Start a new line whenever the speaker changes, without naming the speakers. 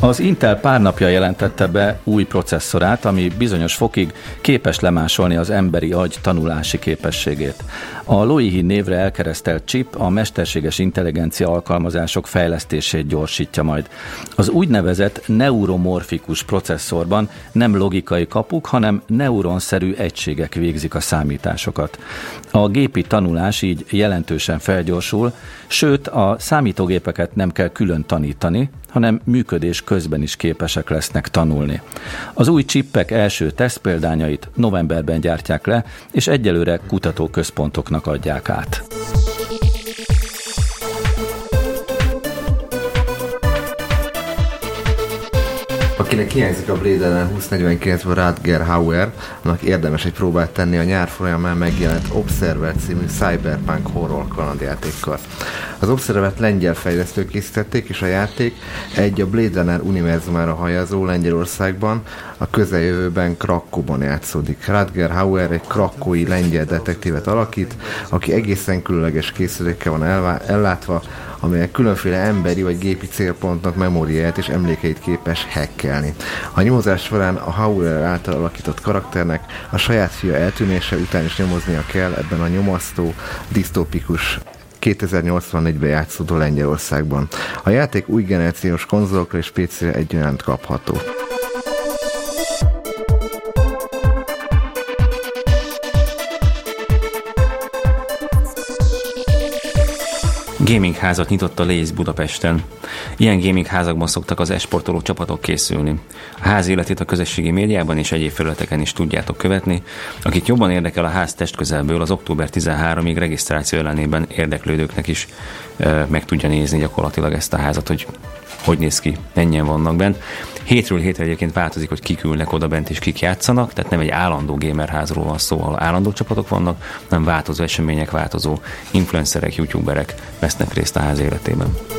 Az Intel pár napja jelentette be új processzorát, ami bizonyos fokig képes lemásolni az emberi agy tanulási képességét. A Loihi névre elkeresztelt chip a mesterséges intelligencia alkalmazások fejlesztését gyorsítja majd. Az úgynevezett neuromorfikus processzorban nem logikai kapuk, hanem neuronszerű egységek végzik a számításokat. A gépi tanulás így jelentősen felgyorsul, sőt a számítógépeket nem kell külön tanítani, hanem működés közben is képesek lesznek tanulni. Az új csippek első tesztpéldányait novemberben gyártják le, és egyelőre kutatóközpontoknak adják át.
Akinek hiányzik a Blade Runner 2049-ből Radger Hauer, annak érdemes egy próbát tenni a nyár folyamán megjelent Observer című cyberpunk horror kalandjátékkal. Az Observer-t lengyel fejlesztők készítették, és a játék egy a Blade Runner univerzumára hajazó Lengyelországban, a közeljövőben Krakóban játszódik. Radger Hauer egy krakói lengyel detektívet alakít, aki egészen különleges készülékkel van ellátva, amelyek különféle emberi vagy gépi célpontnak memóriáját és emlékeit képes hackelni. A nyomozás során a Hauer által alakított karakternek a saját fia eltűnése után is nyomoznia kell ebben a nyomasztó, disztópikus 2084-ben játszódó Lengyelországban. A játék új generációs konzolokra és PC-re egyaránt kapható.
Gaming házat nyitott a Lace Budapesten. Ilyen gaming házakban szoktak az esportoló csapatok készülni. A ház életét a közösségi médiában és egyéb felületeken is tudjátok követni. Akit jobban érdekel a ház testközelből, az október 13-ig regisztráció ellenében érdeklődőknek is e, meg tudja nézni gyakorlatilag ezt a házat, hogy hogy néz ki, mennyien vannak bent. Hétről hétre egyébként változik, hogy kik ülnek oda bent és kik játszanak, tehát nem egy állandó gamerházról van szó, ahol állandó csapatok vannak, nem változó események, változó influencerek, youtuberek vesznek részt a ház életében.